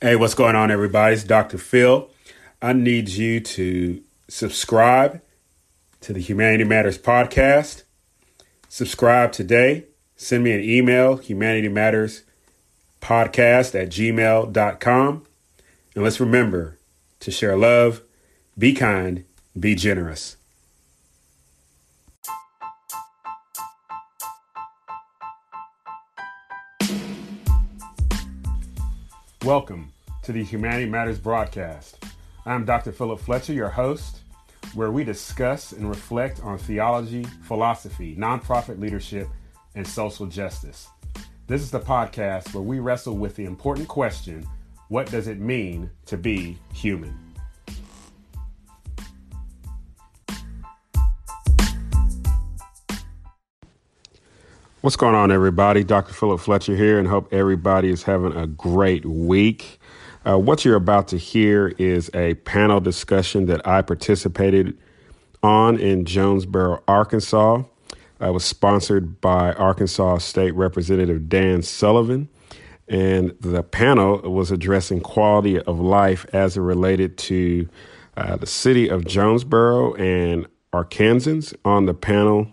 Hey, what's going on, everybody? It's Dr. Phil. I need you to subscribe to the Humanity Matters podcast. Subscribe today. Send me an email, Humanity Matters podcast at gmail.com. And let's remember to share love, be kind, be generous. Welcome to the Humanity Matters broadcast. I'm Dr. Philip Fletcher, your host, where we discuss and reflect on theology, philosophy, nonprofit leadership, and social justice. This is the podcast where we wrestle with the important question what does it mean to be human? What's going on, everybody? Dr. Philip Fletcher here, and hope everybody is having a great week. Uh, what you're about to hear is a panel discussion that I participated on in Jonesboro, Arkansas. I was sponsored by Arkansas State Representative Dan Sullivan, and the panel was addressing quality of life as it related to uh, the city of Jonesboro and Arkansans. On the panel,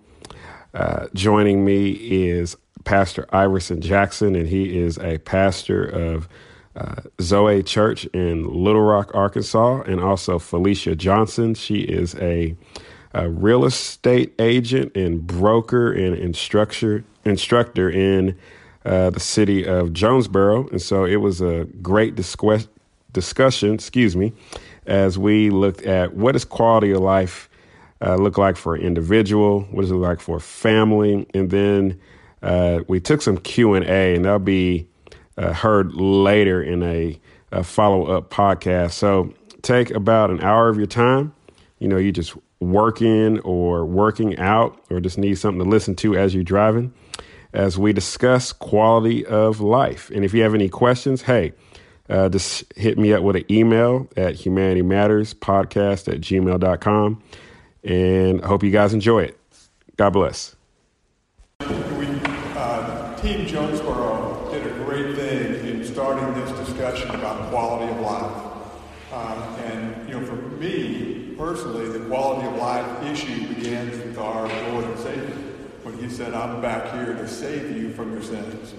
uh, joining me is Pastor Iverson Jackson, and he is a pastor of uh, Zoe Church in Little Rock, Arkansas, and also Felicia Johnson. She is a, a real estate agent and broker and instructor instructor in uh, the city of Jonesboro, and so it was a great disqu- discussion. Excuse me, as we looked at what is quality of life uh, look like for an individual? What does it look like for a family? And then uh, we took some Q and A, and that'll be uh, heard later in a, a follow up podcast. So take about an hour of your time. You know, you just working or working out, or just need something to listen to as you're driving, as we discuss quality of life. And if you have any questions, hey. Uh, just hit me up with an email at humanitymatterspodcast at gmail.com and I hope you guys enjoy it. God bless. We, uh, Team Jonesboro did a great thing in starting this discussion about quality of life. Uh, and, you know, for me personally, the quality of life issue begins with our Lord and Savior when he said, I'm back here to save you from your sins.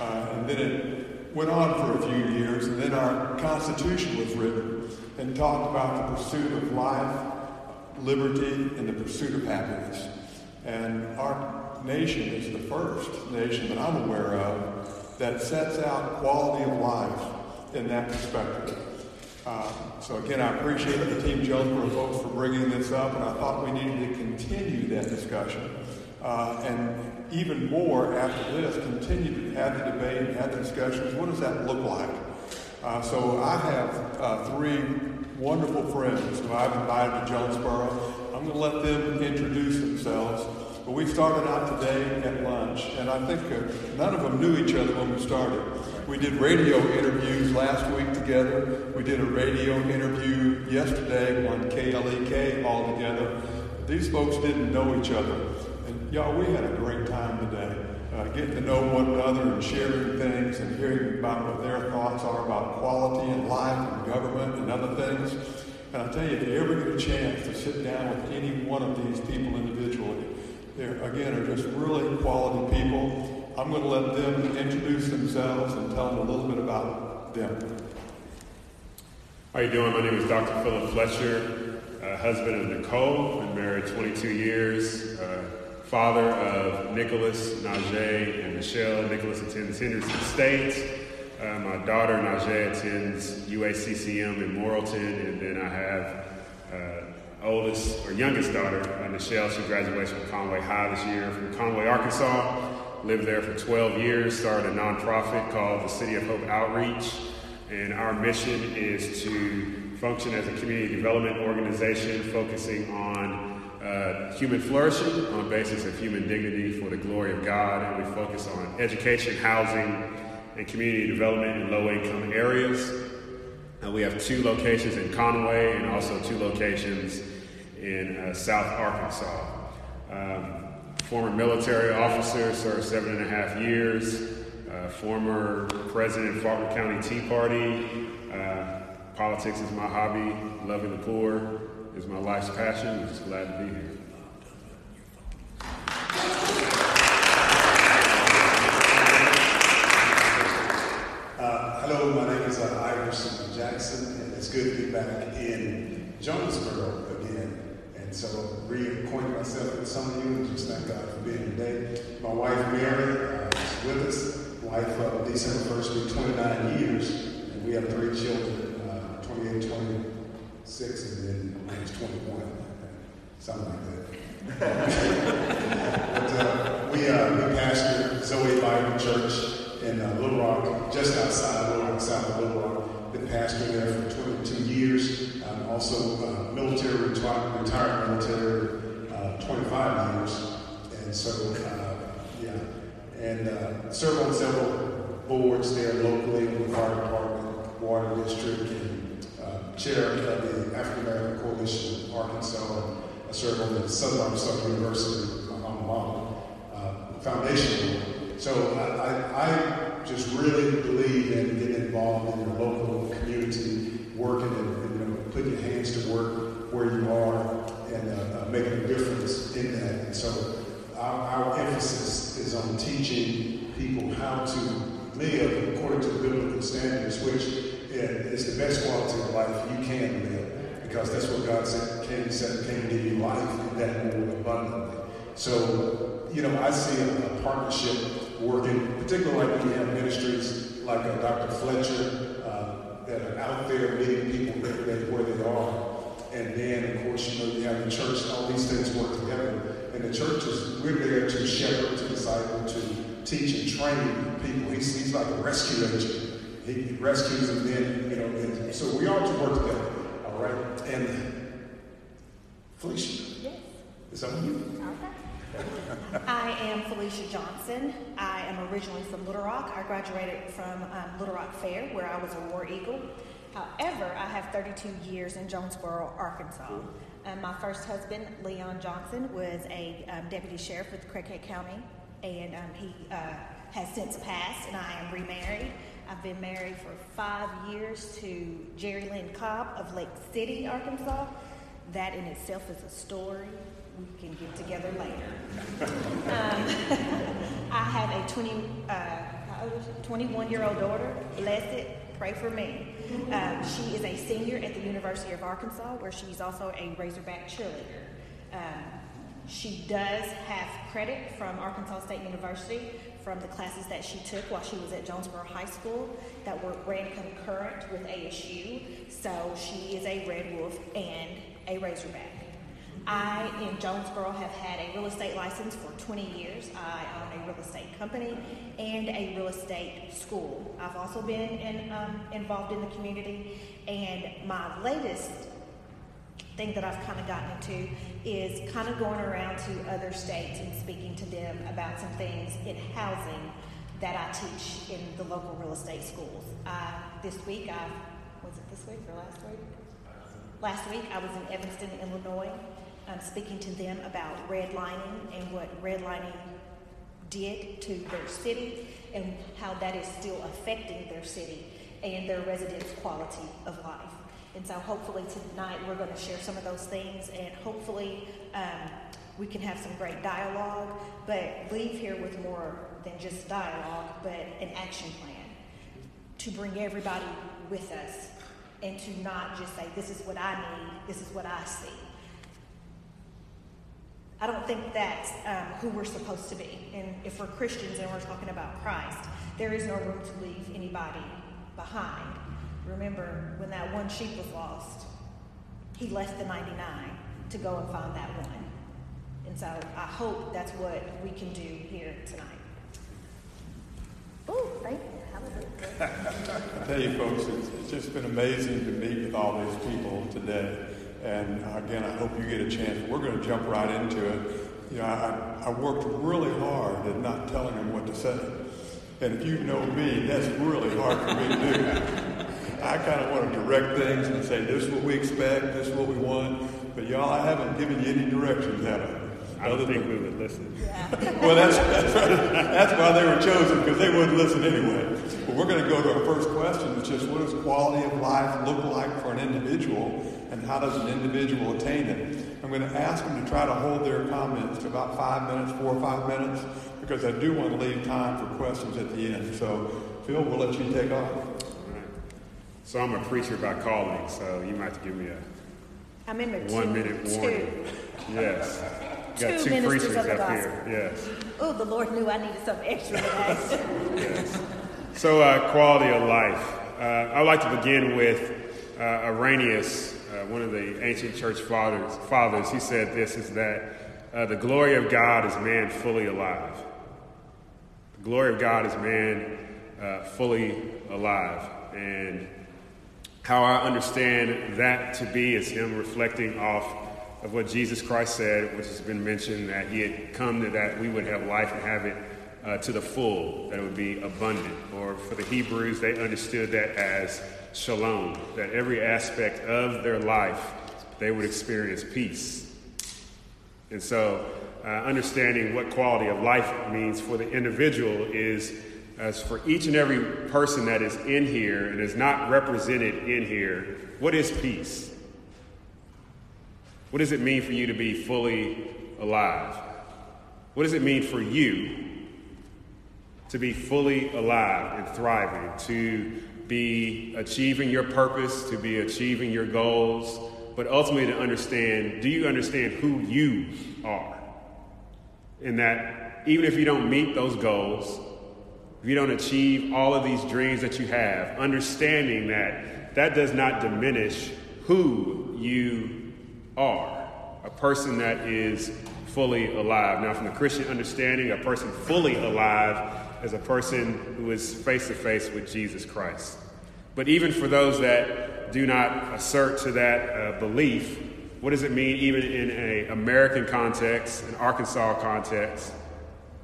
Uh, and then it went on for a few years, and then our Constitution was written and talked about the pursuit of life liberty, and the pursuit of happiness. And our nation is the first nation that I'm aware of that sets out quality of life in that perspective. Uh, so again, I appreciate the Team Jonesboro folks for bringing this up, and I thought we needed to continue that discussion. Uh, and even more after this, continue to have the debate and have the discussions. What does that look like? Uh, so I have uh, three wonderful friends who I've invited to Jonesboro. I'm going to let them introduce themselves. But we started out today at lunch, and I think uh, none of them knew each other when we started. We did radio interviews last week together. We did a radio interview yesterday on KLEK all together. These folks didn't know each other. And y'all, we had a great time today uh, getting to know one another and sharing things and hearing about what their thoughts are about quality and life and government and other things. And I tell you, if you ever get a chance to sit down with any one of these people individually, they again are just really quality people. I'm going to let them introduce themselves and tell them a little bit about them. How you doing? My name is Dr. Philip Fletcher, uh, husband of Nicole. Been married 22 years. Uh, father of Nicholas, Najee, and Michelle. Nicholas attends Henderson State. Uh, my daughter, Najee, attends UACCM in Morrilton. And then I have uh, oldest or youngest daughter, uh, Michelle. She graduates from Conway High this year from Conway, Arkansas. Lived there for 12 years. Started a nonprofit called the City of Hope Outreach. And our mission is to function as a community development organization focusing on uh, human flourishing on the basis of human dignity for the glory of God, and we focus on education, housing, and community development in low income areas. Uh, we have two locations in Conway and also two locations in uh, South Arkansas. Um, former military officer, served seven and a half years. Uh, former president of Faulkner County Tea Party. Uh, politics is my hobby. Loving the poor is my life's passion. I'm just glad to be here. Uh, hello, my name is uh, Iverson Jackson, and it's good to be back in Jonesboro again. And so, reacquaint myself with some of you, and just thank God for being today. My wife Mary uh, is with us. Wife of December 1st, be 29 years, and we have three children uh, 28, 26, and then mine's 21. Something like that. but uh, we, uh, we pastor Zoe Bible Church in uh, Little Rock, just outside Little Rock, south of Little Rock. Been pastoring there for 22 years. I'm also uh, military, retired, retired military, uh, 25 years. And so, uh, yeah, and uh, serve on several boards there locally in the fire department, water district, and chair of the African American Coalition of Arkansas. I serve on the Southern Arkansas University, my alma mater, uh, foundation so I, I, I, just really believe in getting involved in your local community, working and, and you know, putting your hands to work where you are and uh, uh, making a difference in that. And so our, our, emphasis is on teaching people how to live according to the biblical standards, which is the best quality of life you can live, because that's what God said came, said came give you life and that more abundantly. So, you know, I see a, a partnership working, particularly like we have ministries like uh, Dr. Fletcher uh, that are out there meeting people where they are. And then, of course, you know, you have the church, all these things work together. And the church is, we're there to shepherd, to disciple, to teach and train people. He's, he's like a rescue agent. He rescues and then, you know, and so we all to work together. All right? And Felicia, yes. is that you? Okay. I am Felicia Johnson. I am originally from Little Rock. I graduated from um, Little Rock Fair, where I was a War Eagle. However, I have 32 years in Jonesboro, Arkansas. Um, my first husband, Leon Johnson, was a um, deputy sheriff with Craighead County, and um, he uh, has since passed, and I am remarried. I've been married for five years to Jerry Lynn Cobb of Lake City, Arkansas. That in itself is a story we can get together later. um, I have a 20, uh, 21 year old daughter, Blessed. Pray for me. Um, she is a senior at the University of Arkansas, where she's also a Razorback cheerleader. Um, she does have credit from Arkansas State University from the classes that she took while she was at Jonesboro High School that were ran concurrent with ASU. So she is a Red Wolf and a Razorback. I, in Jonesboro, have had a real estate license for 20 years. I own a real estate company and a real estate school. I've also been in, um, involved in the community, and my latest thing that I've kind of gotten into is kind of going around to other states and speaking to them about some things in housing that I teach in the local real estate schools. Uh, this week, I was it this week or last week? Last week, I was in Evanston, Illinois um, speaking to them about redlining and what redlining did to their city and how that is still affecting their city and their residents' quality of life. And so, hopefully, tonight we're going to share some of those things, and hopefully, um, we can have some great dialogue, but leave here with more than just dialogue, but an action plan to bring everybody with us and to not just say, This is what I need, this is what I see I don't think that's um, who we're supposed to be. And if we're Christians and we're talking about Christ, there is no room to leave anybody behind. Remember, when that one sheep was lost, he left the 99 to go and find that one. And so I hope that's what we can do here tonight. Oh, thank you. I tell you, folks, it's, it's just been amazing to meet with all these people today. And again, I hope you get a chance. We're going to jump right into it. You know, I, I worked really hard at not telling them what to say. And if you know me, that's really hard for me to do. I kind of want to direct things and say, this is what we expect, this is what we want. But y'all, I haven't given you any directions, have I? I don't think we would listen. Well, that's, that's, that's why they were chosen, because they wouldn't listen anyway. But we're going to go to our first question, which is what does quality of life look like for an individual, and how does an individual attain it? I'm going to ask them to try to hold their comments to about five minutes, four or five minutes, because I do want to leave time for questions at the end. So, Phil, we'll let you take off. So I'm a preacher by calling, so you might have to give me a I'm in one two- minute two. warning. Yes. Got Two two ministers preachers of the up here. Yes. Oh, the Lord knew I needed something extra today. Yes. So, uh, quality of life. Uh, I would like to begin with uh, Irenaeus, uh, one of the ancient church fathers. Fathers, he said this: is that uh, the glory of God is man fully alive. The glory of God is man uh, fully alive, and how I understand that to be is him reflecting off of what Jesus Christ said, which has been mentioned that he had come to that we would have life and have it uh, to the full, that it would be abundant. Or for the Hebrews, they understood that as shalom, that every aspect of their life they would experience peace. And so, uh, understanding what quality of life means for the individual is as for each and every person that is in here and is not represented in here, what is peace? What does it mean for you to be fully alive? What does it mean for you to be fully alive and thriving, to be achieving your purpose, to be achieving your goals, but ultimately to understand do you understand who you are? And that even if you don't meet those goals, if you don't achieve all of these dreams that you have, understanding that that does not diminish who you are a person that is fully alive. Now, from the Christian understanding, a person fully alive is a person who is face to face with Jesus Christ. But even for those that do not assert to that uh, belief, what does it mean, even in an American context, an Arkansas context,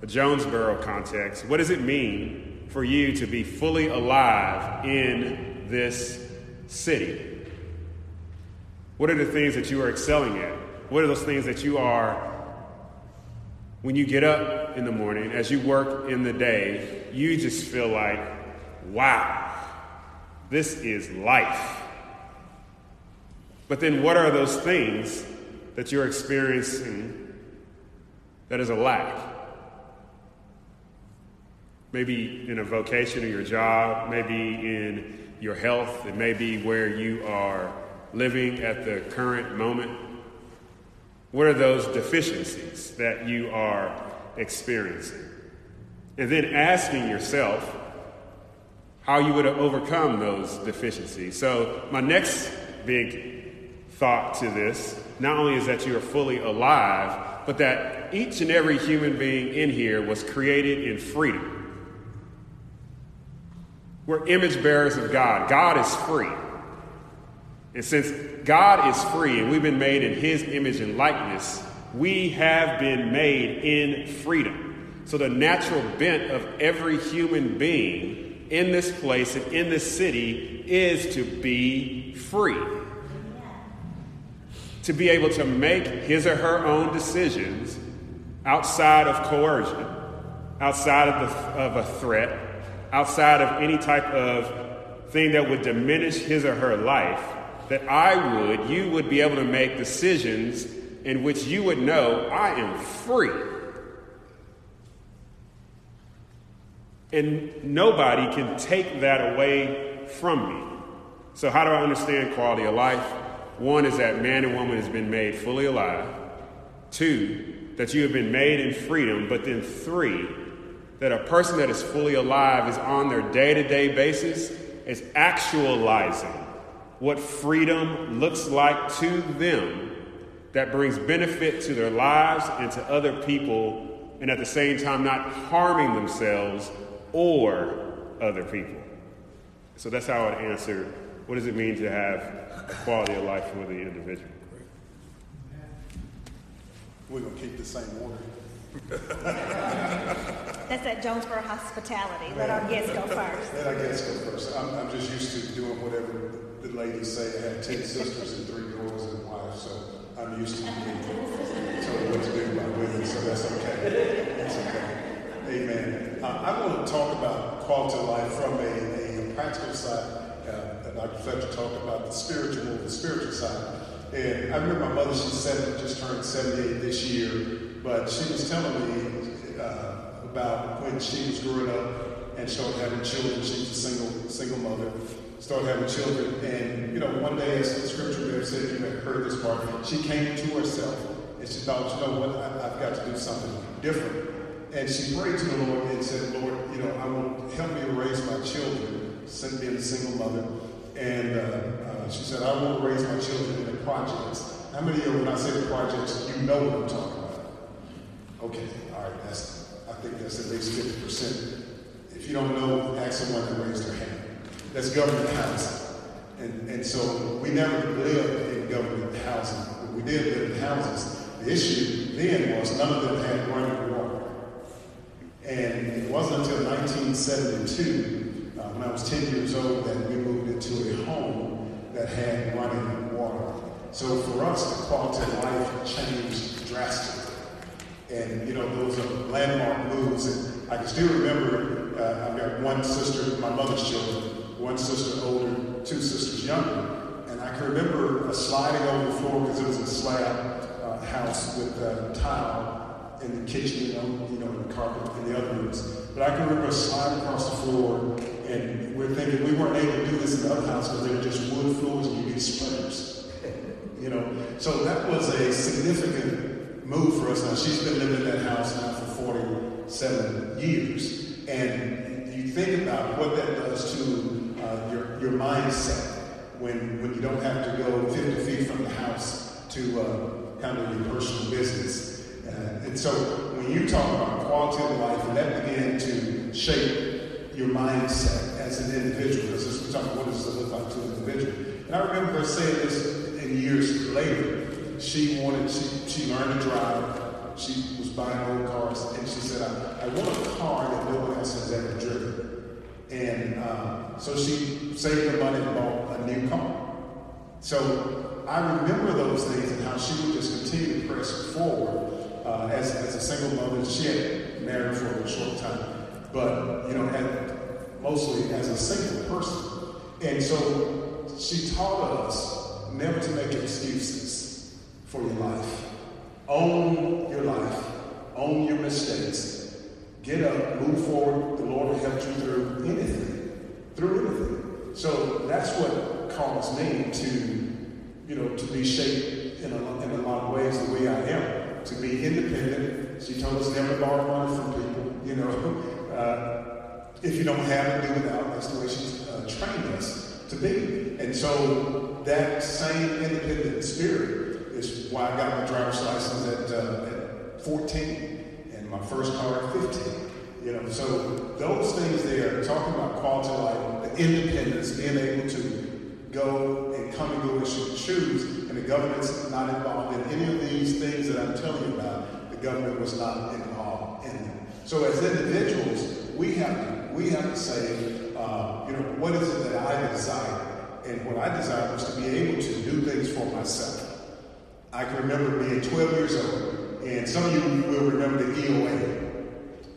Jonesboro context? What does it mean for you to be fully alive in this city? What are the things that you are excelling at? What are those things that you are, when you get up in the morning, as you work in the day, you just feel like, wow, this is life. But then what are those things that you're experiencing that is a lack? Maybe in a vocation or your job, maybe in your health, it may be where you are living at the current moment. What are those deficiencies that you are experiencing? And then asking yourself how you would have overcome those deficiencies. So, my next big thought to this not only is that you are fully alive, but that each and every human being in here was created in freedom. We're image bearers of God. God is free. And since God is free and we've been made in His image and likeness, we have been made in freedom. So, the natural bent of every human being in this place and in this city is to be free. To be able to make his or her own decisions outside of coercion, outside of, the, of a threat, outside of any type of thing that would diminish his or her life, that I would, you would be able to make decisions in which you would know I am free. And nobody can take that away from me. So, how do I understand quality of life? One is that man and woman has been made fully alive. Two, that you have been made in freedom. But then three, that a person that is fully alive is on their day to day basis, is actualizing what freedom looks like to them that brings benefit to their lives and to other people, and at the same time, not harming themselves or other people. So that's how I would answer what does it mean to have quality of life for the individual? We're going to keep the same order. That's that Jonesboro hospitality. Let our guests go first. Let our guests go first. I'm, I'm just used to doing whatever the ladies say. I have 10 sisters and three girls and a wife, so I'm used to being told what to do by women, so that's okay. That's okay. Amen. Uh, I want to talk about quality of life from a, a practical side. Uh, Dr. Fletcher talked about the spiritual, the spiritual side. And I remember my mother, she's seven, just turned 78 this year, but she was telling me uh, about when she was growing up and started having children. She was a single, single mother started having children. And, you know, one day, as the scripture may have said, you may have heard this part, she came to herself and she thought, you know what, I, have got to do something different. And she prayed to the Lord and said, Lord, you know, I want help me raise my children, since being a single mother. And uh, uh, she said, I want to raise my children in the projects. How many of you, when I say the projects, you know what I'm talking about? Okay, all right, that's, I think that's at least 50%. If you don't know, ask someone to raise their hand that's government housing. And, and so we never lived in government housing. We did live in houses. The issue then was none of them had running water. And it wasn't until 1972, uh, when I was 10 years old, that we moved into a home that had running water. So for us, the quality of life changed drastically. And, you know, those are landmark moves. And I can still remember, uh, I've got one sister, my mother's children, one sister older, two sisters younger. And I can remember sliding over the floor because it was a slab uh, house with uh, tile in the kitchen, you know, you know, in the carpet in the other rooms. But I can remember sliding across the floor, and we're thinking we weren't able to do this in the other house because they were just wood floors and you get splinters. you know, so that was a significant move for us. Now she's been living in that house now for 47 years, and you think about what that does to uh, your, your mindset when, when you don't have to go 50 feet from the house to uh, kind of your personal business. Uh, and so when you talk about quality of life, and that began to shape your mindset as an individual, because we talk about what does it look like to an individual. And I remember her saying this in years later. She wanted, she, she learned to drive. She was buying old cars, and she said, I, I want a car that no one else has ever driven. And uh, so she saved the money and bought a new car. So I remember those things and how she would just continue to press forward uh, as, as a single mother. She had married for a short time, but you know, had, mostly as a single person. And so she taught us never to make excuses for your life. Own your life. Own your mistakes Get up, move forward. The Lord will help you through anything, through anything. So that's what caused me to, you know, to be shaped in a, in a lot of ways the way I am, to be independent. She told us never borrow money from people, you know. Uh, if you don't have it, do without. That's the way she uh, trained us to be. And so that same independent spirit is why I got my driver's license at, uh, at 14 my first car at 15. You know, so those things there, talking about quality of life, the independence, being able to go and come and go as you choose, and the government's not involved in any of these things that I'm telling you about. The government was not involved in them. So as individuals, we have to we have to say, uh, you know, what is it that I desire? And what I desire was to be able to do things for myself. I can remember being 12 years old and some of you will remember the EOA.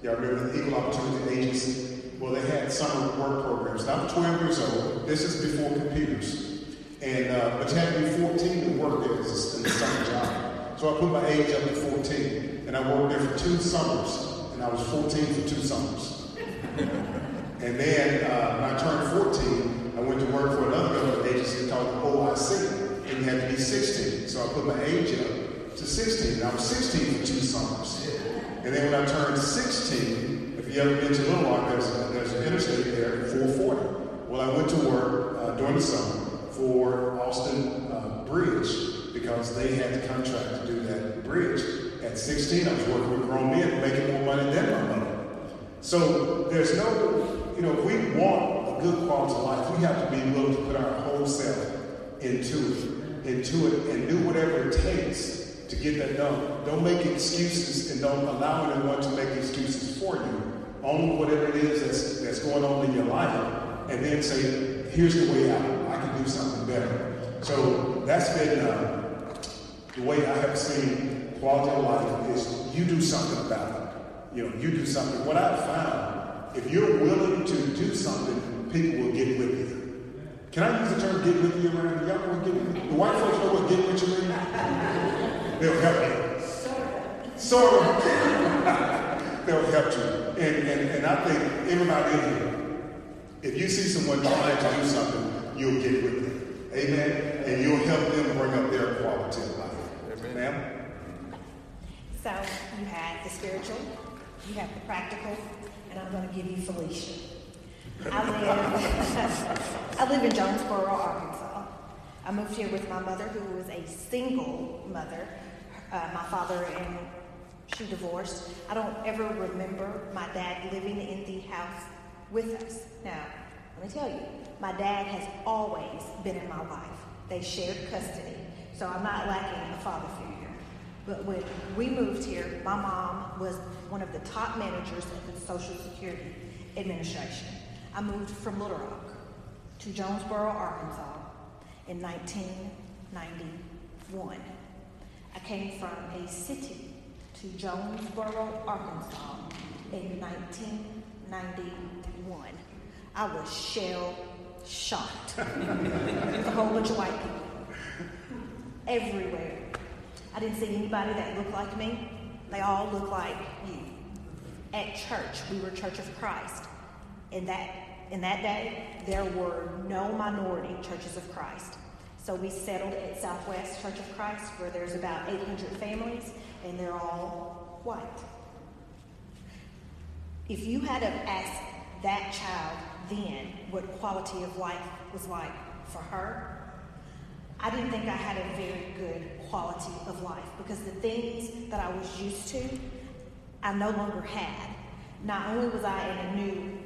Y'all remember the Equal Opportunity Agency? Well, they had summer work programs. Now, I'm 12 years old. This is before computers. And, uh, but you had to be 14 to work there as a, in a summer job. So I put my age up to 14. And I worked there for two summers. And I was 14 for two summers. and then uh, when I turned 14, I went to work for another government agency called OIC. You had to be 16. So I put my age up to 16. And I was 16 for two summers. And then when I turned 16, if you ever been to Little Rock, there's, there's an interstate there at 440. Well, I went to work uh, during the summer for Austin uh, Bridge because they had the contract to do that bridge. At 16, I was working with grown men making more money than my mother. So there's no, you know, if we want a good quality of life, we have to be willing to put our whole self into it, into it, and do whatever it takes to get that done. Don't make excuses and don't allow anyone to make excuses for you. Own whatever it is that's, that's going on in your life and then say, here's the way out. I can do something better. So that's been uh, The way I have seen quality of life is you do something about it. You know, you do something. What I've found, if you're willing to do something, people will get with you. Can I use the term get with you around? Y'all know what get with you? The white folks know what get with you means? They'll help you. Sort of. They'll help you. And, and, and I think everybody in here, if you see someone trying to do something, you'll get with them. Amen? And you'll help them bring up their quality of life. Amen. Ma'am? So you have the spiritual, you have the practical, and I'm going to give you Felicia. I live, I live in Jonesboro, Arkansas. I moved here with my mother, who was a single mother. Uh, my father and she divorced. I don't ever remember my dad living in the house with us. Now, let me tell you, my dad has always been in my life. They shared custody, so I'm not lacking a father figure. But when we moved here, my mom was one of the top managers of the Social Security Administration. I moved from Little Rock to Jonesboro, Arkansas in 1991. I came from a city to Jonesboro, Arkansas in 1991. I was shell shocked. with a whole bunch of white people everywhere. I didn't see anybody that looked like me. They all looked like you. At church, we were Church of Christ. In that, in that day, there were no minority churches of Christ. So we settled at Southwest Church of Christ, where there's about 800 families, and they're all white. If you had to ask that child then what quality of life was like for her, I didn't think I had a very good quality of life because the things that I was used to, I no longer had. Not only was I in a new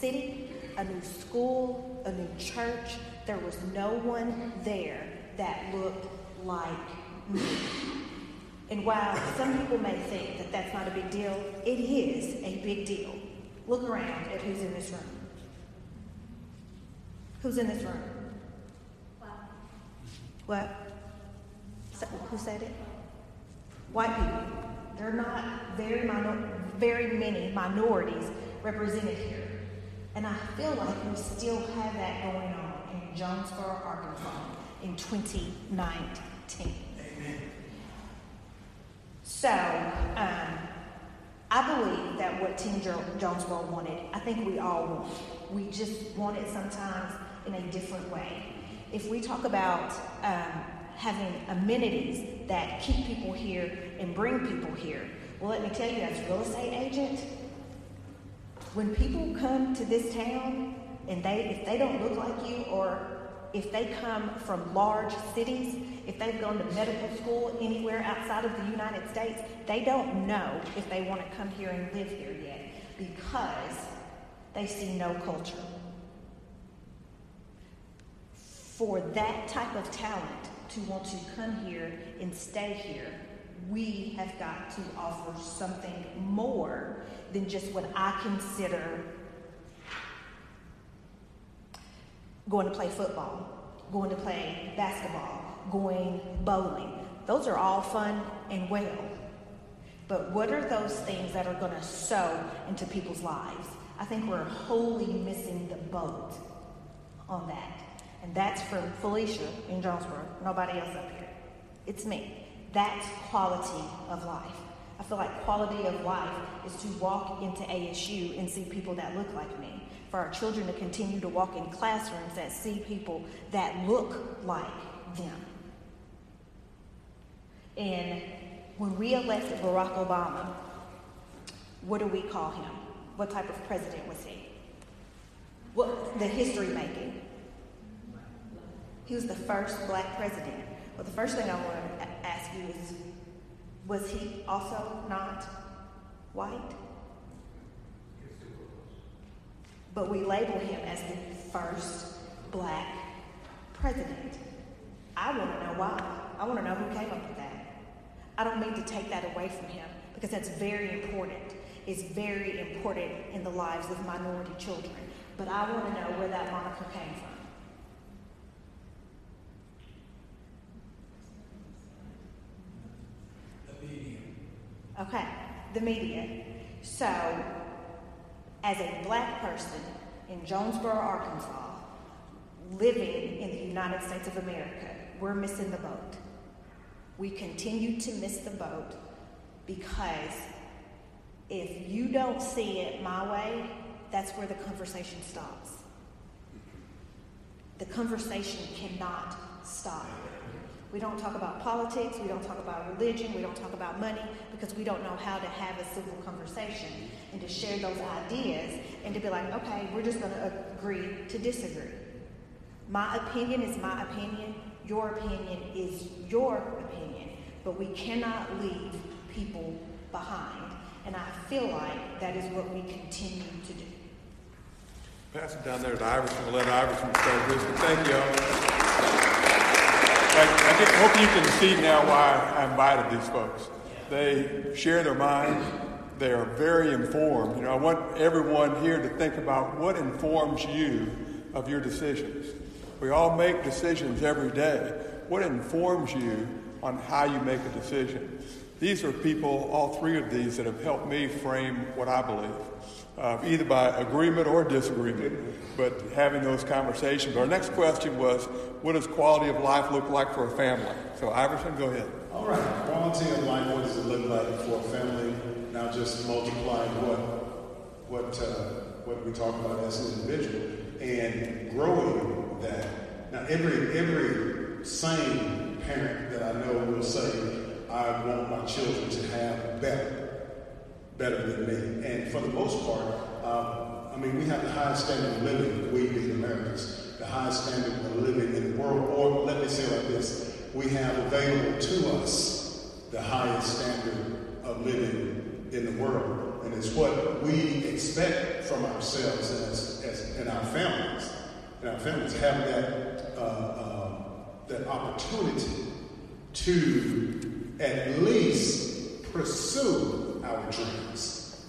city, a new school, a new church, there was no one there that looked like me. And while some people may think that that's not a big deal, it is a big deal. Look around at who's in this room. Who's in this room? What? Who said it? White people. There are not very, minor, very many minorities represented here. And I feel like we still have that going on in Jonesboro, Arkansas in 2019. Amen. So, um, I believe that what Team Jonesboro wanted, I think we all want. We just want it sometimes in a different way. If we talk about um, having amenities that keep people here and bring people here, well, let me tell you, as a real estate agent, when people come to this town and they, if they don't look like you or if they come from large cities, if they've gone to medical school anywhere outside of the United States, they don't know if they want to come here and live here yet because they see no culture. For that type of talent to want to come here and stay here, we have got to offer something more than just what I consider going to play football, going to play basketball, going bowling. Those are all fun and well. But what are those things that are going to sow into people's lives? I think we're wholly missing the boat on that. And that's from Felicia in Jonesboro, nobody else up here. It's me. That's quality of life. I feel like quality of life is to walk into ASU and see people that look like me for our children to continue to walk in classrooms that see people that look like them. And when we elected Barack Obama, what do we call him? What type of president was he? What the history making? He was the first black president. Well, the first thing I want to ask you is was he also not white? but we label him as the first black president. I want to know why. I want to know who came up with that. I don't mean to take that away from him because that's very important. It's very important in the lives of minority children. But I want to know where that moniker came from. Okay, the media. So, as a black person in Jonesboro, Arkansas, living in the United States of America, we're missing the boat. We continue to miss the boat because if you don't see it my way, that's where the conversation stops. The conversation cannot stop. We don't talk about politics, we don't talk about religion, we don't talk about money because we don't know how to have a civil conversation and to share those ideas and to be like, okay, we're just going to agree to disagree. My opinion is my opinion, your opinion is your opinion, but we cannot leave people behind. And I feel like that is what we continue to do. Pass it down there to Iverson. We'll let Iverson start this. Thank you. I, hope you can see now why I invited these folks. They share their minds. They are very informed. You know, I want everyone here to think about what informs you of your decisions. We all make decisions every day. What informs you on how you make a decision? These are people, all three of these, that have helped me frame what I believe uh, either by agreement or disagreement, but having those conversations. Our next question was, what does quality of life look like for a family? So Iverson, go ahead. All right, quality of life, what does it look like for a family? Now just multiplying what, what, uh, what we talk about as an individual and growing that. Now every, every sane parent that I know will say, I want my children to have better better than me. And for the most part, um, I mean, we have the highest standard of living, we being Americans, the highest standard of living in the world. Or let me say like this we have available to us the highest standard of living in the world. And it's what we expect from ourselves as, as in our families. And our families, have that, uh, uh, that opportunity to at least pursue our dreams.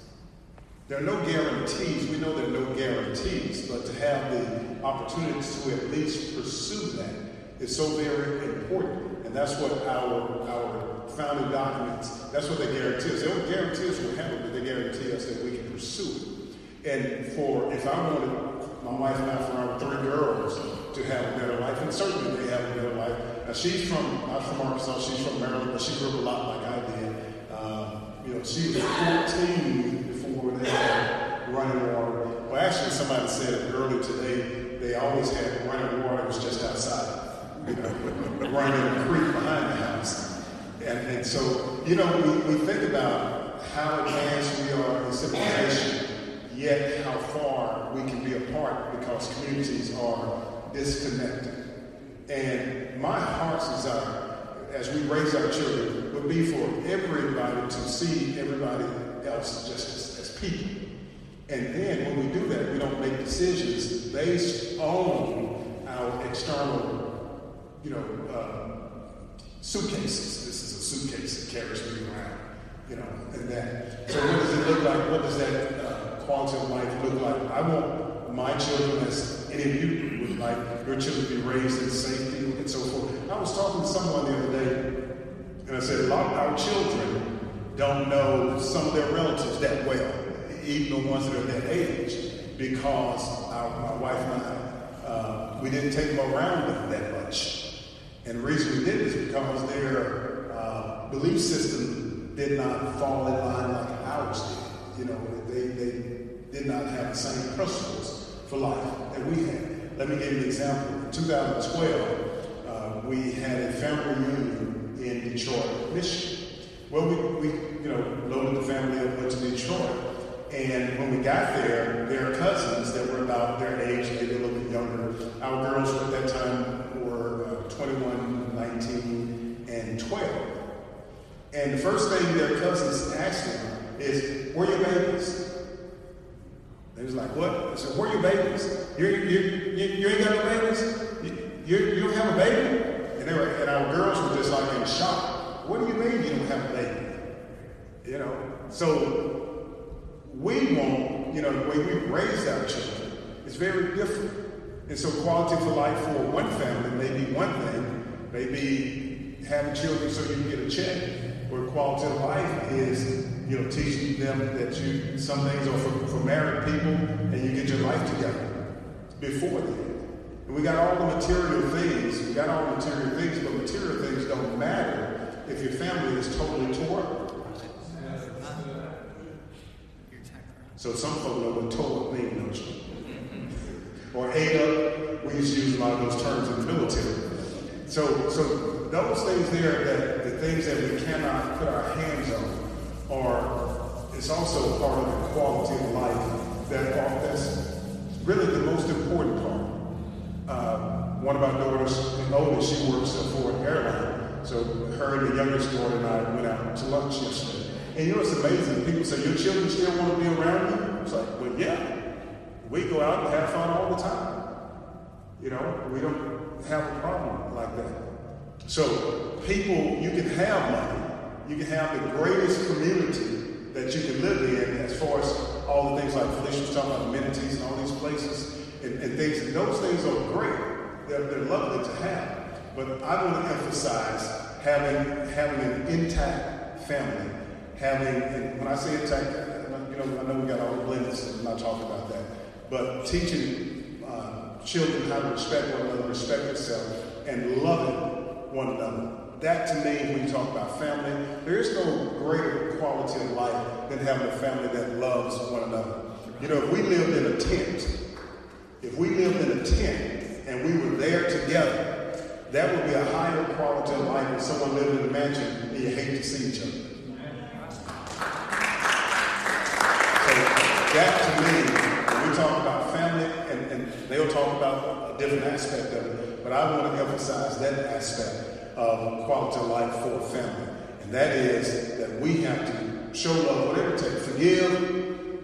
There are no guarantees. We know there are no guarantees, but to have the opportunity to at least pursue that is so very important. And that's what our, our founding documents, that's what they guarantee us. They don't guarantee us we'll have it, but they guarantee us that we can pursue it. And for, if I wanted my wife and I, for our three girls, to have a better life, and certainly they have a better life. Now she's from, I'm from Arkansas, she's from Maryland, but she grew up a lot like know, she was 14 before they had running water. Well, actually, somebody said earlier today they always had running water. It was just outside, you know, running creek behind the house. And, and so, you know, we, we think about how advanced we are in civilization, yet how far we can be apart because communities are disconnected. And my heart's desire as we raise our children would be for everybody to see everybody else just as, as people. And then when we do that, we don't make decisions based on our external, you know, uh, suitcases. This is a suitcase that carries me around, you know, and that. So what does it look like? What does that uh, quality of life look like? I want my children, as any of you would like, your children to be raised in safety and so forth. I was talking to someone the other day, and I said, a lot of our children don't know some of their relatives that well, even the ones that are that age, because our, my wife and I, uh, we didn't take them around them that much. And the reason we did is because their uh, belief system did not fall in line like ours did. You know, they, they did not have the same principles for life that we had. Let me give you an example. In 2012, we had a family reunion in Detroit, Michigan. Well, we, we you know, loaded the family up, and went to Detroit. And when we got there, their cousins that were about their age, maybe a little bit younger, our girls at that time were uh, 21, 19, and 12. And the first thing their cousins asked them is, where are your babies? They was like, what? I said, where are your babies? You, you, you, you ain't got no babies? You, you, you don't have a baby? And, they were, and our girls were just like in shock. What do you mean you don't have a baby? You know, so we want, you know, the way we raise our children is very different. And so quality for life for one family may be one thing, maybe having children so you can get a check where quality of life is, you know, teaching them that you some things are for, for married people and you get your life together before then. And we got all the material things, we got all the material things, but material things don't matter if your family is totally tore up. So some folks know what tore means, don't you? or ate up. We used to use a lot of those terms in the military. So, so those things there, that the things that we cannot put our hands on, are it's also part of the quality of life that are, that's really the most important part. Uh, one of our daughters, the oldest, she works for an airline. So her and the youngest daughter and I went out to lunch yesterday. And you know, it's amazing. People say, your children still want to be around you? It's like, well, yeah. We go out and have fun all the time. You know, we don't have a problem like that. So people, you can have money. You can have the greatest community that you can live in as far as all the things like Felicia was talking about, amenities and all these places and, and things. And those things are great. They're, they're lovely to have. But I want to emphasize having, having an intact family. Having, when I say intact, you know, I know we got all the blenders, I'm not talking about that but teaching uh, children how to respect one another, respect yourself, and loving one another. That to me, when you talk about family, there is no greater quality of life than having a family that loves one another. You know, if we lived in a tent, if we lived in a tent and we were there together, that would be a higher quality of life than someone living in a mansion and you hate to see each other. So that to me when we talk about family, and, and they'll talk about a different aspect of it, but I want to emphasize that aspect of quality of life for a family. And that is that we have to show love, whatever it takes. Forgive,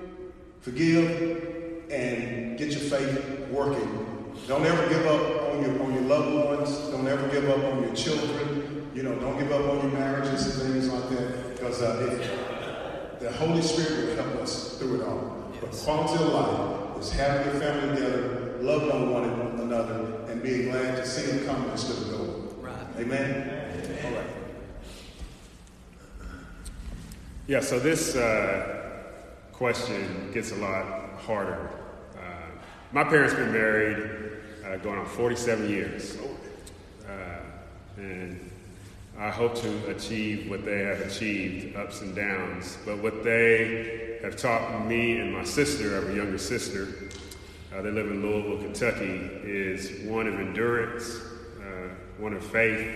forgive, and get your faith working. Don't ever give up on your on your loved ones. Don't ever give up on your children. You know, don't give up on your marriages and things like that. Because uh, the Holy Spirit will help us through it all. But quality of life is having your family together, loving on one another, and being glad to see them come instead of go. Right. Amen? Amen? All right. Yeah, so this uh, question gets a lot harder. My parents been married uh, going on 47 years. Uh, and I hope to achieve what they have achieved, ups and downs. But what they have taught me and my sister, I have a younger sister, uh, they live in Louisville, Kentucky, is one of endurance, uh, one of faith,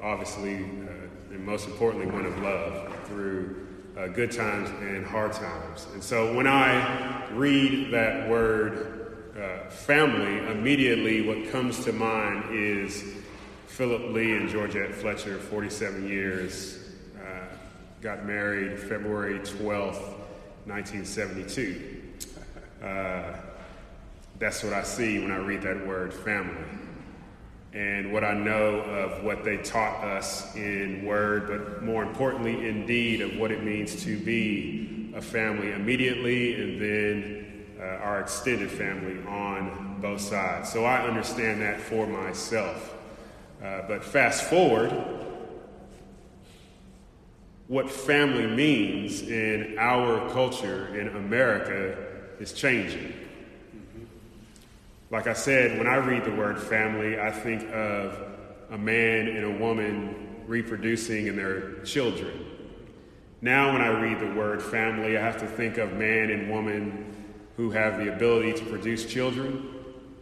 obviously, uh, and most importantly, one of love through uh, good times and hard times. And so when I read that word uh, family, immediately what comes to mind is Philip Lee and Georgette Fletcher, 47 years, uh, got married February 12th, 1972. Uh, that's what I see when I read that word family. And what I know of what they taught us in word, but more importantly, in deed, of what it means to be a family immediately and then uh, our extended family on both sides. So I understand that for myself. Uh, but fast forward, what family means in our culture in America is changing. Like I said, when I read the word family, I think of a man and a woman reproducing and their children. Now, when I read the word family, I have to think of man and woman who have the ability to produce children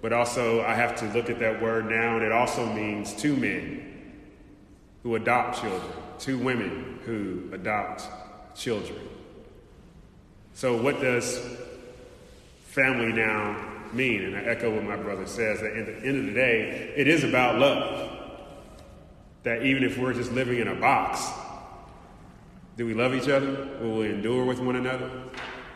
but also, I have to look at that word now, and it also means two men who adopt children, two women who adopt children. So, what does family now mean? And I echo what my brother says that at the end of the day, it is about love. That even if we're just living in a box, do we love each other? Will we endure with one another?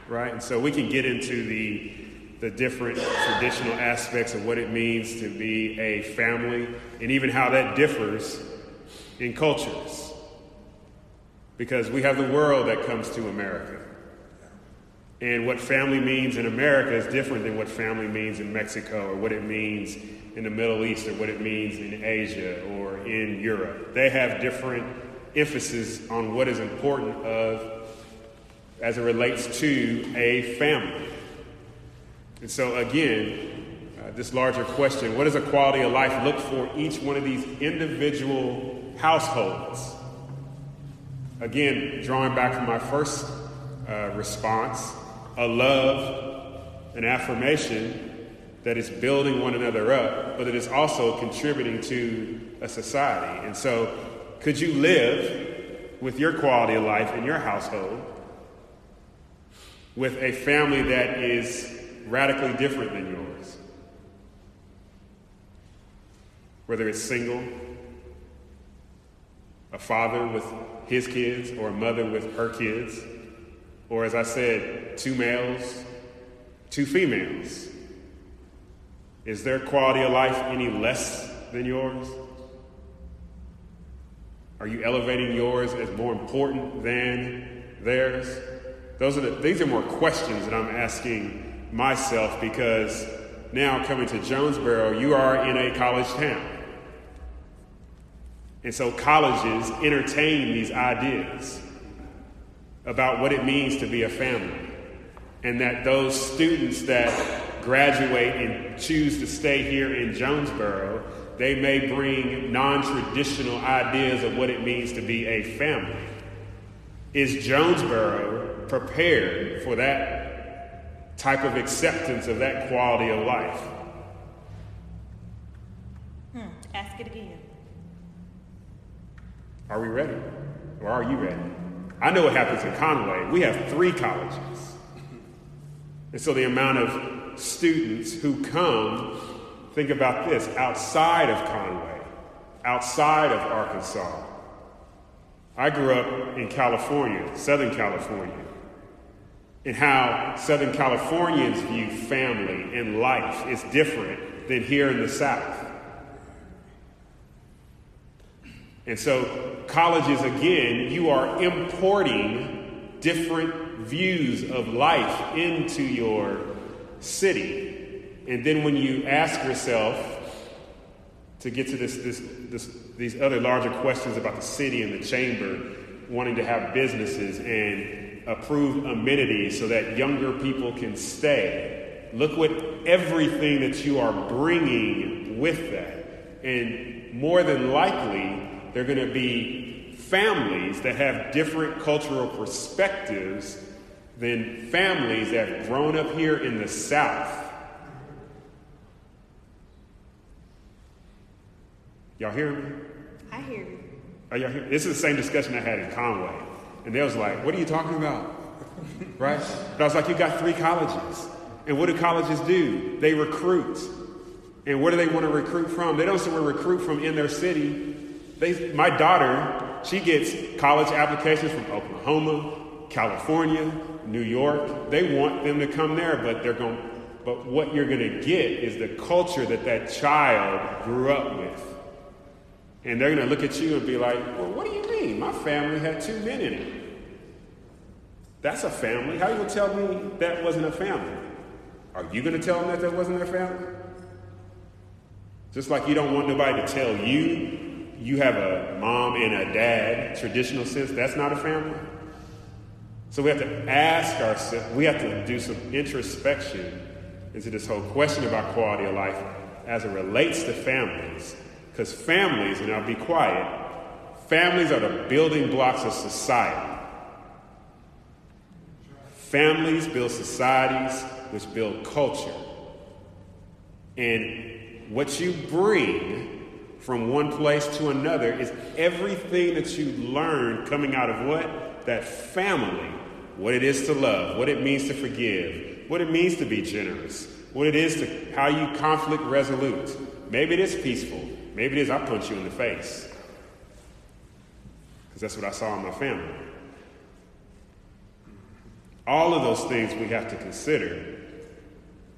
Right? And so we can get into the the different traditional aspects of what it means to be a family and even how that differs in cultures. Because we have the world that comes to America. And what family means in America is different than what family means in Mexico or what it means in the Middle East or what it means in Asia or in Europe. They have different emphasis on what is important of as it relates to a family. And so, again, uh, this larger question what does a quality of life look for each one of these individual households? Again, drawing back from my first uh, response, a love, an affirmation that is building one another up, but it is also contributing to a society. And so, could you live with your quality of life in your household with a family that is radically different than yours? Whether it's single, a father with his kids, or a mother with her kids, or as I said, two males, two females. Is their quality of life any less than yours? Are you elevating yours as more important than theirs? Those are the, these are more questions that I'm asking myself because now coming to Jonesboro, you are in a college town. And so colleges entertain these ideas about what it means to be a family. And that those students that graduate and choose to stay here in Jonesboro, they may bring non traditional ideas of what it means to be a family. Is Jonesboro prepared for that type of acceptance of that quality of life? Hmm. Ask it again. Are we ready? Or are you ready? I know what happens in Conway. We have three colleges. And so the amount of students who come, think about this, outside of Conway, outside of Arkansas. I grew up in California, Southern California, and how Southern Californians view family and life is different than here in the South. And so, colleges, again, you are importing different views of life into your city. And then when you ask yourself, to get to this, this, this, these other larger questions about the city and the chamber wanting to have businesses and approve amenities so that younger people can stay. Look what everything that you are bringing with that. And more than likely, they're going to be families that have different cultural perspectives than families that have grown up here in the South. Y'all hear me? I hear you. Are y'all hear? This is the same discussion I had in Conway. And they was like, what are you talking about? right? But I was like, you got three colleges. And what do colleges do? They recruit. And where do they want to recruit from? They don't we recruit from in their city. They, my daughter, she gets college applications from Oklahoma, California, New York. They want them to come there, but they're going. But what you're going to get is the culture that that child grew up with. And they're going to look at you and be like, well, what do you mean? My family had two men in it. That's a family. How are you going to tell me that wasn't a family? Are you going to tell them that that wasn't their family? Just like you don't want nobody to tell you you have a mom and a dad, traditional sense, that's not a family. So we have to ask ourselves, we have to do some introspection into this whole question about quality of life as it relates to families. Because families, and I'll be quiet, families are the building blocks of society. Families build societies which build culture. And what you bring from one place to another is everything that you learn coming out of what? That family. What it is to love, what it means to forgive, what it means to be generous, what it is to how you conflict resolute. Maybe it is peaceful. Maybe it is I punch you in the face. Because that's what I saw in my family. All of those things we have to consider.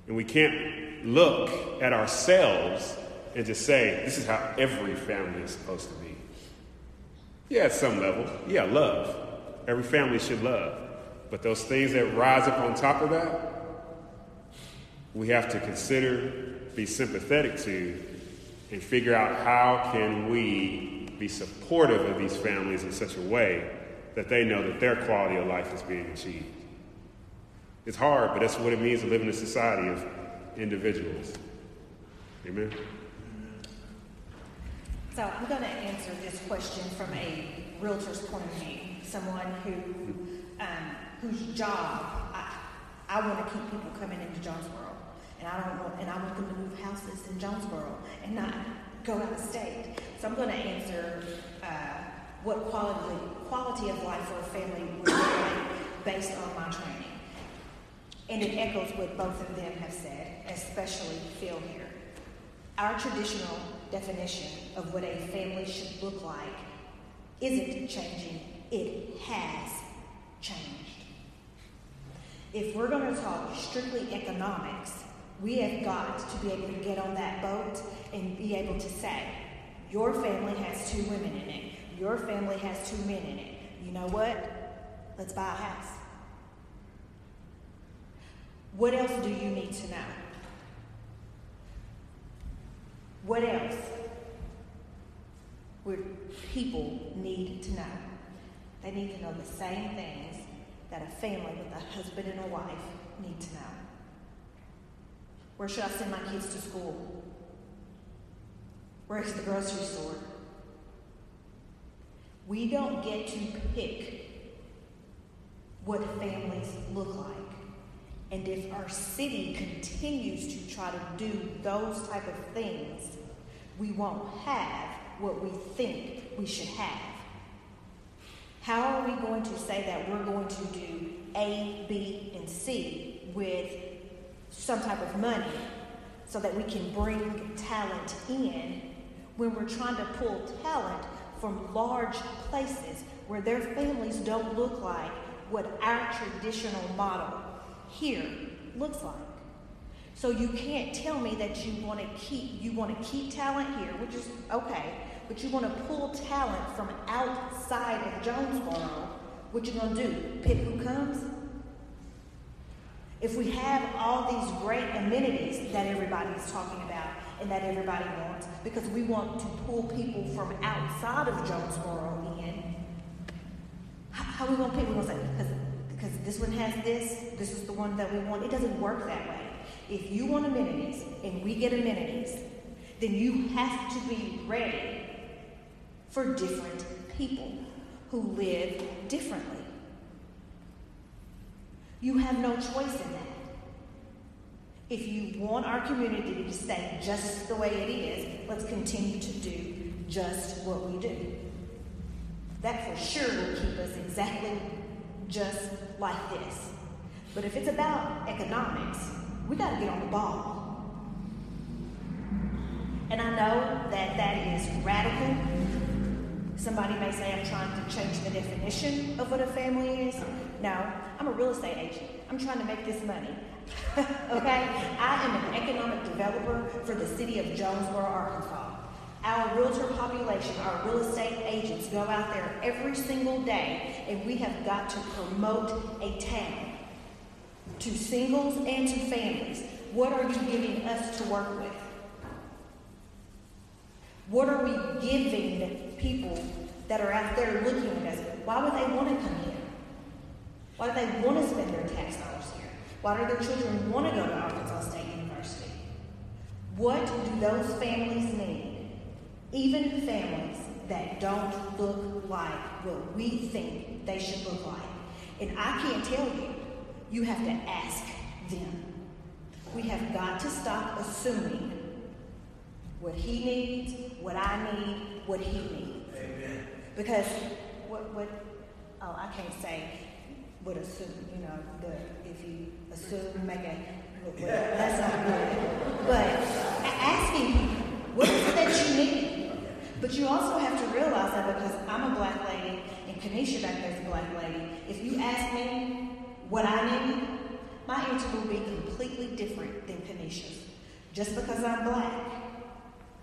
And we can't look at ourselves and just say, this is how every family is supposed to be. Yeah, at some level. Yeah, love. Every family should love. But those things that rise up on top of that, we have to consider, be sympathetic to, and figure out how can we be supportive of these families in such a way that they know that their quality of life is being achieved. It's hard, but that's what it means to live in a society of individuals. Amen. So I'm going to answer this question from a realtor's point of view, someone who um, whose job I, I want to keep people coming into Jonesboro, and I don't want and I want them to move houses in Jonesboro and not go out of state. So I'm going to answer uh, what quality quality of life for a family would look like based on my training, and it echoes what both of them have said, especially Phil here. Our traditional definition of what a family should look like isn't changing, it has changed. If we're going to talk strictly economics, we have got to be able to get on that boat and be able to say, your family has two women in it, your family has two men in it. You know what? Let's buy a house. What else do you need to know? What else would people need to know? They need to know the same things that a family with a husband and a wife need to know. Where should I send my kids to school? Where's the grocery store? We don't get to pick what families look like. And if our city continues to try to do those type of things, we won't have what we think we should have. How are we going to say that we're going to do A, B, and C with some type of money so that we can bring talent in when we're trying to pull talent from large places where their families don't look like what our traditional model here looks like. So you can't tell me that you want to keep you want to keep talent here, which is okay, but you want to pull talent from outside of Jonesboro. What you gonna do? Pick who comes? If we have all these great amenities that everybody is talking about and that everybody wants, because we want to pull people from outside of Jonesboro in, how, are we gonna pick? We're gonna say, because because this one has this, this is the one that we want. It doesn't work that way. If you want amenities and we get amenities, then you have to be ready for different people who live differently. You have no choice in that. If you want our community to stay just the way it is, let's continue to do just what we do. That for sure will keep us exactly just like this. But if it's about economics, we got to get on the ball. And I know that that is radical. Somebody may say I'm trying to change the definition of what a family is. No, I'm a real estate agent. I'm trying to make this money. okay? I am an economic developer for the city of Jonesboro, Arkansas. Our realtor population, our real estate agents go out there every single day, and we have got to promote a town to singles and to families. What are you giving us to work with? What are we giving people that are out there looking at us? Why would they want to come here? Why do they want to spend their tax dollars here? Why do their children want to go to Arkansas State University? What do those families need? Even families that don't look like what we think they should look like. And I can't tell you, you have to ask them. We have got to stop assuming what he needs, what I need, what he needs. Amen. Because what what oh I can't say what assume, you know, the if you assume make a that's not good. But asking people, what is it that you need? But you also have to realize that because I'm a black lady and Kanisha back there is a black lady, if you ask me what I need, my answer will be completely different than Kanisha's. Just because I'm black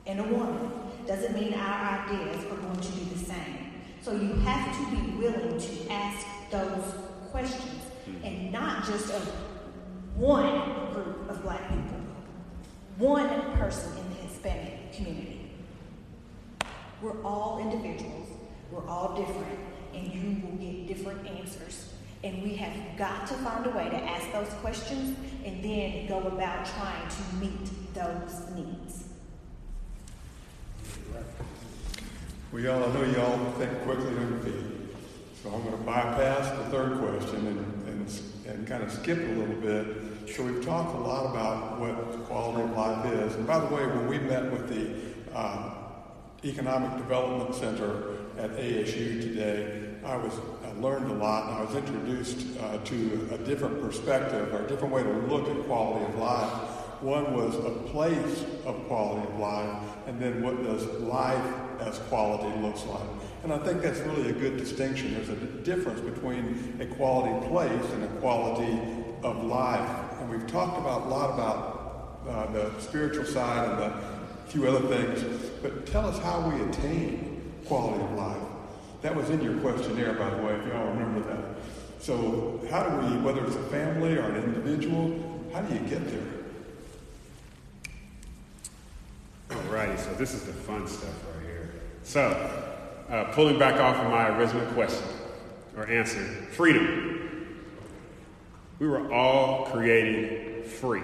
and a woman doesn't mean our ideas are going to be the same. So you have to be willing to ask those questions hmm. and not just of one group of black people, one person in the Hispanic community. We're all individuals, we're all different, and you will get different answers. And we have got to find a way to ask those questions and then go about trying to meet those needs. Well, y'all, I know y'all think quickly on your feet. So I'm going to bypass the third question and, and, and kind of skip a little bit. So we've talked a lot about what quality of life is. And by the way, when we met with the uh, Economic Development Center at ASU today, I was I learned a lot, and I was introduced uh, to a different perspective or a different way to look at quality of life. One was a place of quality of life, and then what does life as quality looks like. And I think that's really a good distinction. There's a difference between a quality place and a quality of life. And we've talked about a lot about uh, the spiritual side and a few other things, but tell us how we attain quality of life. That was in your questionnaire, by the way, if y'all remember that. So, how do we, whether it's a family or an individual, how do you get there? Alrighty, so this is the fun stuff right here. So, uh, pulling back off of my original question or answer freedom. We were all created free.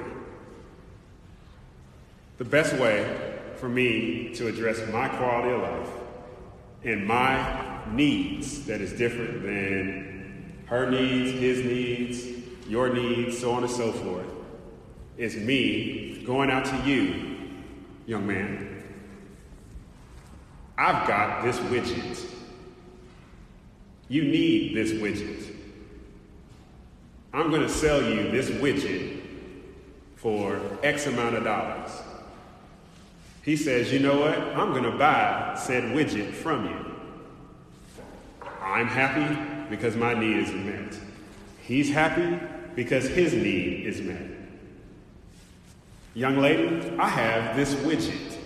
The best way for me to address my quality of life and my needs that is different than her needs, his needs, your needs, so on and so forth, is me going out to you, young man. I've got this widget. You need this widget. I'm going to sell you this widget for X amount of dollars. He says, You know what? I'm going to buy said widget from you. I'm happy because my need is met. He's happy because his need is met. Young lady, I have this widget.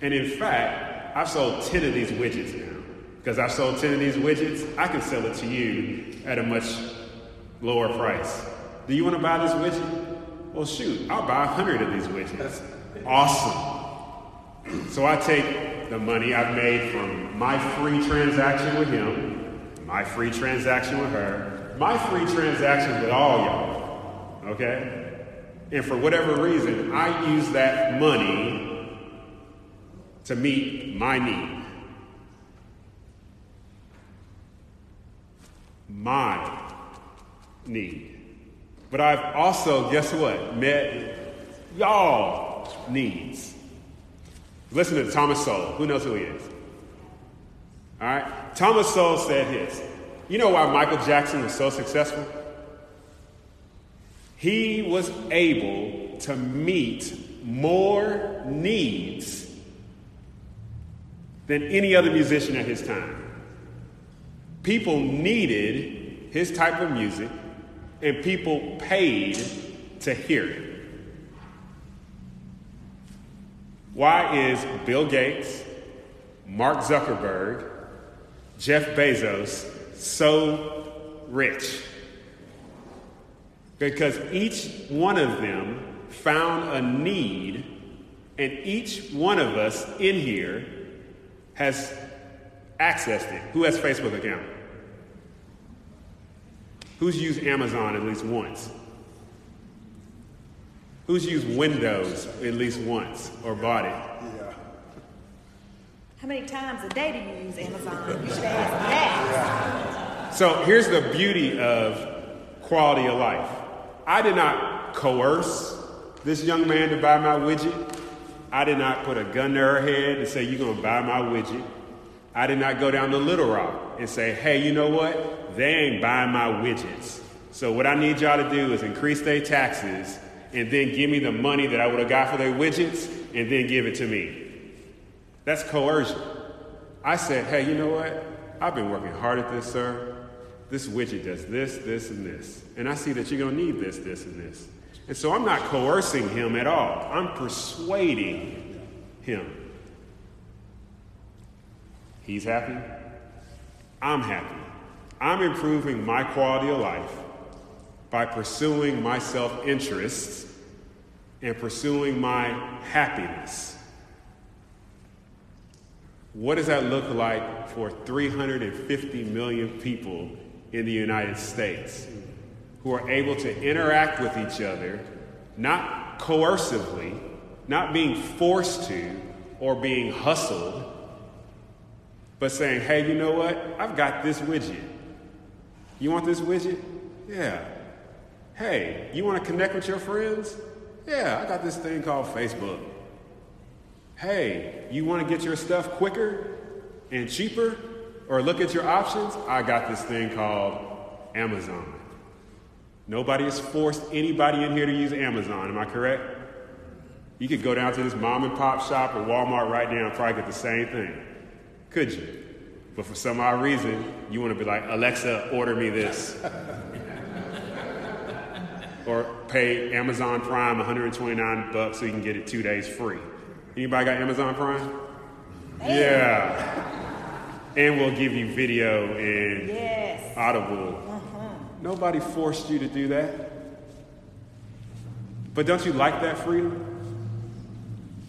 And in fact, I've sold 10 of these widgets now. Because I've sold 10 of these widgets, I can sell it to you at a much lower price. Do you want to buy this widget? Well, shoot, I'll buy 100 of these widgets. Awesome. So I take the money I've made from my free transaction with him my free transaction with her, my free transaction with all y'all. Okay? And for whatever reason, I use that money to meet my need. My need. But I've also, guess what, met y'all needs. Listen to Thomas Sowell. Who knows who he is? All right? Thomas Sowell said his. You know why Michael Jackson was so successful? He was able to meet more needs than any other musician at his time. People needed his type of music, and people paid to hear it. Why is Bill Gates, Mark Zuckerberg, Jeff Bezos so rich? Because each one of them found a need, and each one of us in here has accessed it. Who has Facebook account? Who's used Amazon at least once? Who's used Windows at least once or bought it? How many times a day do you use Amazon? You should ask that. So here's the beauty of quality of life. I did not coerce this young man to buy my widget. I did not put a gun to her head and say, You're going to buy my widget. I did not go down to Little Rock and say, Hey, you know what? They ain't buying my widgets. So what I need y'all to do is increase their taxes and then give me the money that I would have got for their widgets and then give it to me. That's coercion. I said, hey, you know what? I've been working hard at this, sir. This widget does this, this, and this. And I see that you're going to need this, this, and this. And so I'm not coercing him at all. I'm persuading him. He's happy. I'm happy. I'm improving my quality of life by pursuing my self interests and pursuing my happiness. what does that look like for 350 million people in the United States who are able to interact with each other, not coercively, not being forced to or being hustled, but saying, hey, you know what? I've got this widget. You want this widget? Yeah. Hey, you want to connect with your friends? Yeah, I got this thing called Facebook. Hey, you want to get your stuff quicker and cheaper or look at your options? I got this thing called Amazon. Nobody has forced anybody in here to use Amazon, am I correct? You could go down to this mom and pop shop or Walmart right now and probably get the same thing. Could you? But for some odd reason, you want to be like, Alexa, order me this. or pay Amazon Prime 129 bucks so you can get it two days free. Anybody got Amazon Prime? Yeah. And we'll give you video and Yes. Audible. Nobody forced you to do that. But don't you like that freedom?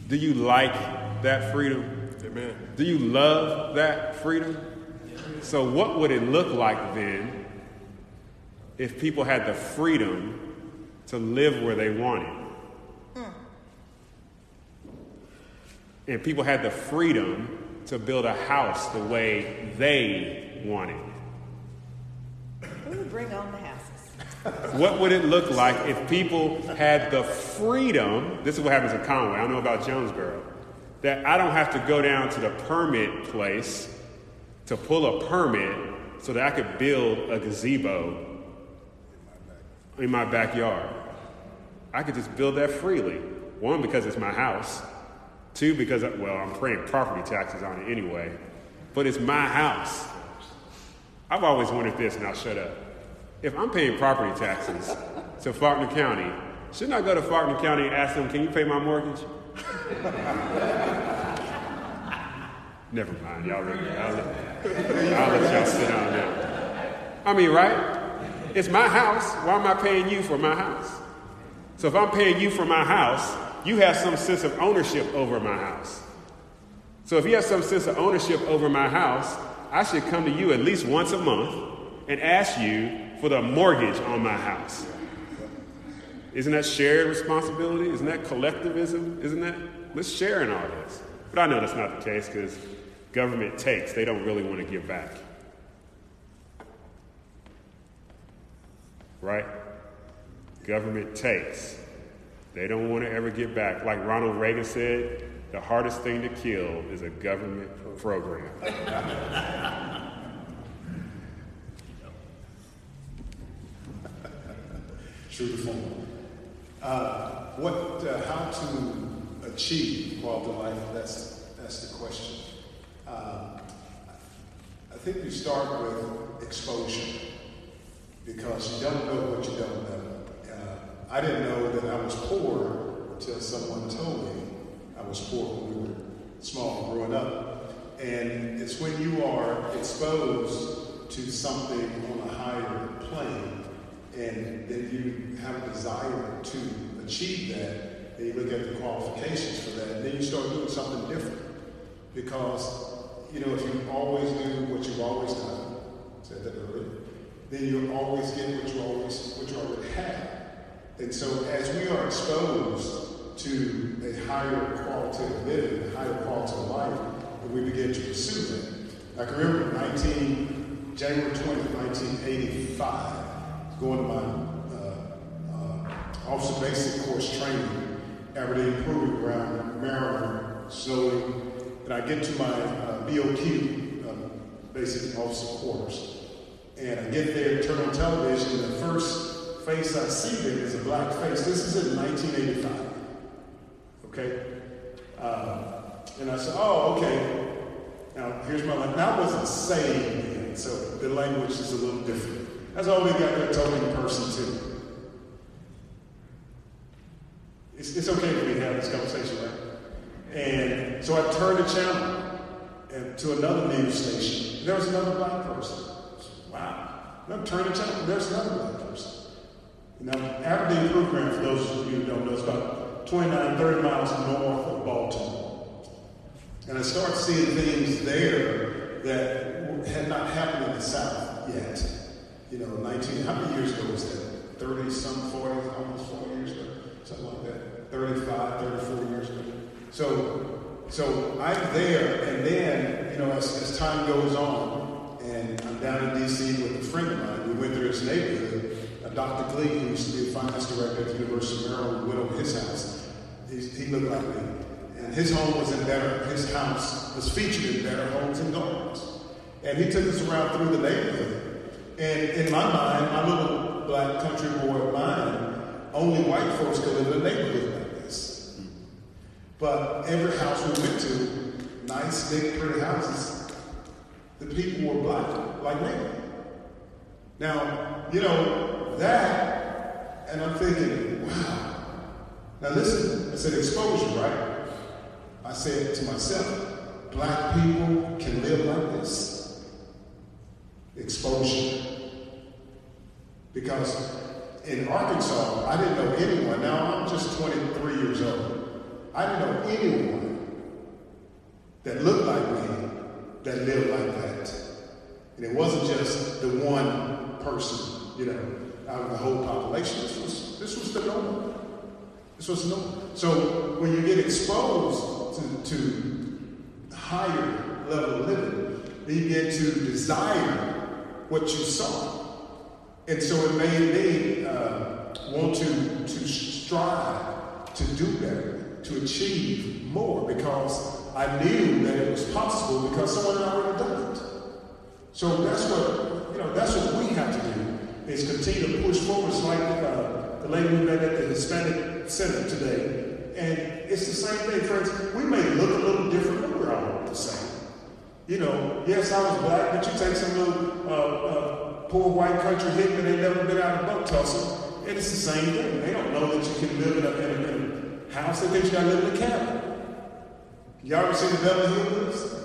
Do you like that freedom? Amen. Do you love that freedom? So, what would it look like then if people had the freedom to live where they wanted? And people had the freedom to build a house the way they wanted. Bring on the houses. What would it look like if people had the freedom? This is what happens in Conway. I don't know about Jonesboro. That I don't have to go down to the permit place to pull a permit so that I could build a gazebo in my backyard. I could just build that freely. One, because it's my house. Two, because, well, I'm paying property taxes on it anyway. But it's my house. I've always wondered this, and I'll shut up. If I'm paying property taxes to Faulkner County, shouldn't I go to Faulkner County and ask them, can you pay my mortgage? Never mind, y'all. I'll, let, I'll let y'all sit down there. I mean, right? It's my house. Why am I paying you for my house? So if I'm paying you for my house, you have some sense of ownership over my house. So if you have some sense of ownership over my house, I should come to you at least once a month and ask you for the mortgage on my house. Isn't that shared responsibility? Isn't that collectivism? Isn't that? Let's share in all this. But I know that's not the case because government takes, they don't really want to give back. Right? Government takes. They don't want to ever give back. Like Ronald Reagan said, the hardest thing to kill is a government program. True to form. Uh, what, uh, how to achieve quality of life? That's that's the question. Um, I think you start with exposure because you don't know what you don't know. Uh, I didn't know that I was poor until someone told me I was poor when we were small growing up. And it's when you are exposed to something on a higher plane and then you have a desire to achieve that, and you look at the qualifications for that, and then you start doing something different. Because, you know, if you always do what you've always done, said that earlier, then you'll always get what you always what you already have. And so as we are exposed to a higher quality of living, a higher quality of life, and we begin to pursue that. I can remember 19, January 20, 1985 going to my uh, uh, officer basic course training, Aberdeen Proving Ground, Maryland, slowly, and I get to my uh, BOQ, uh, basic officer Course. and I get there, turn on television, and the first face I see there is a black face. This is in 1985, okay? Uh, and I said, oh, okay. Now, here's my language. Now, wasn't saved so the language is a little different. That's all we got there in person too. It's, it's okay for me to have this conversation, right? And so I turned the channel and to another news station. There was another black person. Wow. And I turned the channel. There's another black person. Now, Aberdeen Program, for those of you who don't know, is about 29, 30 miles north of Baltimore. And I started seeing things there that had not happened in the South yet. You know, 19, how many years ago was that? 30 some, 40, almost 40 years ago, something like that. 35, 34 years ago. So, so I'm there, and then, you know, as, as time goes on, and I'm down in D.C. with a friend of mine, we went through his neighborhood. Uh, Dr. Glee, who used to be a finance director at the University of Maryland, went over his house. He, he looked like me. And his home was in better, his house was featured in better homes and gardens. And he took us around through the neighborhood. And in my mind, my little black country boy mind, only white folks could live in a neighborhood like this. But every house we went to, nice, big, pretty houses, the people were black, like me. Now, you know, that, and I'm thinking, wow. Now listen, I said exposure, right? I said to myself, black people can live like this. Exposure. Because in Arkansas, I didn't know anyone. Now I'm just 23 years old. I didn't know anyone that looked like me that lived like that. And it wasn't just the one person, you know, out of the whole population. This was this was the norm. This was normal. So when you get exposed to, to higher level living, then you get to desire what you saw. And so it made me uh, want to, to strive to do better, to achieve more, because I knew that it was possible because someone had already done it. So that's what, you know, that's what we have to do, is continue to push forward. It's like uh, the lady we met at the Hispanic Center today. And it's the same thing, friends. We may look a little different, but we're all the same. You know, yes, I was black, but you take some little uh, uh, poor white country hick that ain't never been out of Bug Tussle, and it's the same thing. They don't know that you can live in a, in a, in a house. They think you gotta live in a cabin. Y'all ever seen the Beverly Hills?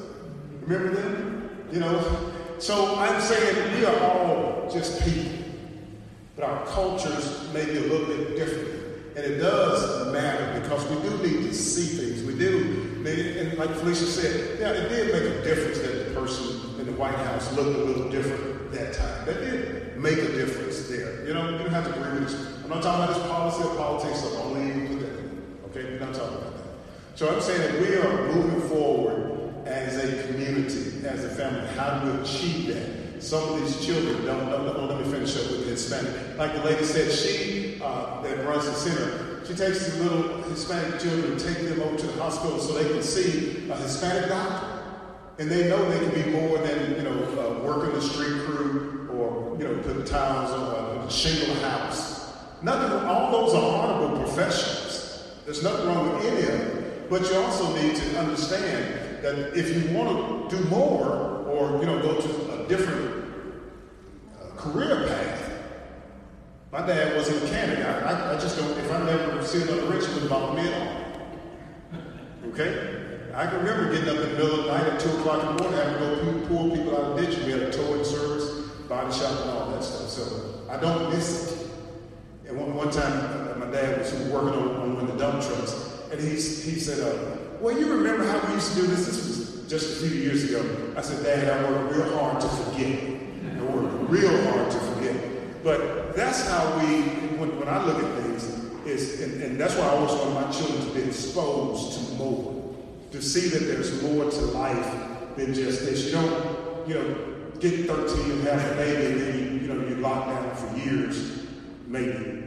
Remember them? You know, so I'm saying we are all just people, but our cultures may be a little bit different. And it does matter because we do need to see things. We do, and like Felicia said, yeah, it did make a difference that the person in the White House looked a little different that time. That did make a difference there. You know, you don't have to agree with this. I'm not talking about this policy or politics, so only. Okay, we're not talking about that. So I'm saying that we are moving forward as a community, as a family. How do we achieve that? Some of these children don't, don't, don't let me finish up with the Hispanic. Like the lady said, she uh, that runs the center, she takes these little Hispanic children and take them over to hospital so they can see a Hispanic doctor. And they know they can be more than, you know, uh, working the street crew or, you know, putting tiles on a shingle house. Nothing, all those are honorable professions. There's nothing wrong with any of them. But you also need to understand that if you want to do more or, you know, go to a different uh, career path, my dad was a mechanic. I, I, I, just don't, if I never see another rich, it me at all. Okay? I can remember getting up in the middle of the night at 2 o'clock in the morning having to go pull people out of the ditch. We had a towing service, body shop, and all that stuff. So I don't miss it. And one, one time, uh, my dad was working on, on one of the dump trucks, and he, he said, uh, Well, you remember how we used to do this? This was just a few years ago. I said, Dad, I worked real hard to forget. I worked real hard to forget. But that's how we, when, when I look at things, is, and, and that's why I always want my children to be exposed to more to see that there's more to life than just this. You don't, you know, get 13 and have a baby and then you, know, you're locked down for years, maybe.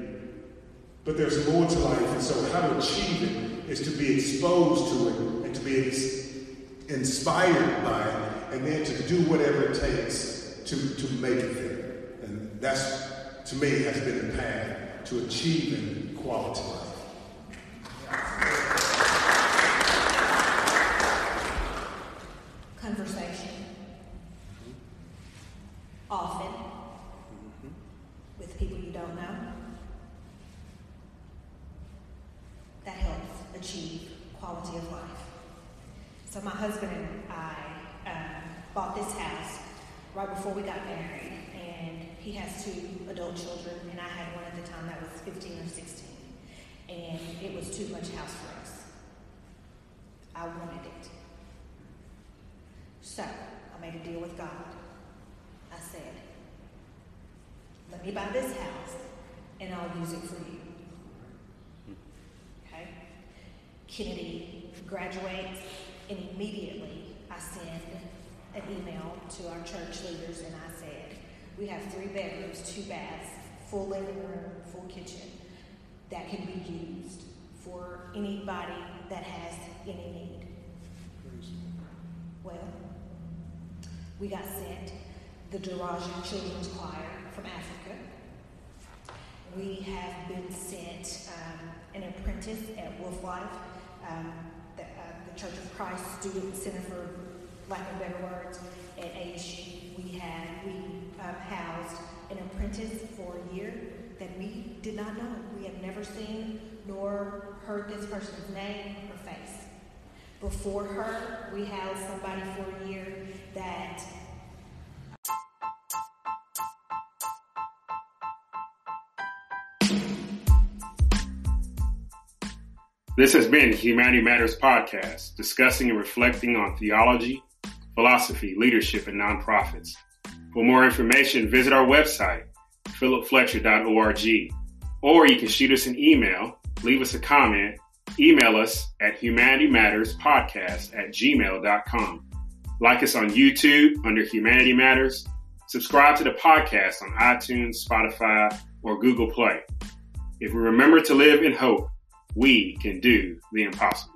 But there's more to life, and so how to achieve it is to be exposed to it and to be inspired by it, and then to do whatever it takes to, to make it there. And that's, to me, has been the path to achieving quality life. conversation often with people you don't know. That helps achieve quality of life. So my husband and I um, bought this house right before we got married, and he has two adult children, and I had one at the time that was 15 or 16, and it was too much house for us. I wanted it. So I made a deal with God. I said, let me buy this house and I'll use it for you. Okay? Kennedy graduates and immediately I send an email to our church leaders and I said, we have three bedrooms, two baths, full living room, full kitchen that can be used for anybody that has any need. Well, we got sent the Daraja Children's Choir from Africa. We have been sent um, an apprentice at Wolf Life, um, the, uh, the, Church of Christ Student Center for lack of better words, at ASU. We had we um, housed an apprentice for a year that we did not know. We had never seen nor heard this person's name or face. Before her, we housed somebody for a year that This has been Humanity Matters Podcast, discussing and reflecting on theology, philosophy, leadership, and nonprofits. For more information, visit our website, philipfletcher.org, or you can shoot us an email, leave us a comment, email us at humanitymatterspodcast at gmail.com. Like us on YouTube under Humanity Matters. Subscribe to the podcast on iTunes, Spotify, or Google Play. If we remember to live in hope, we can do the impossible.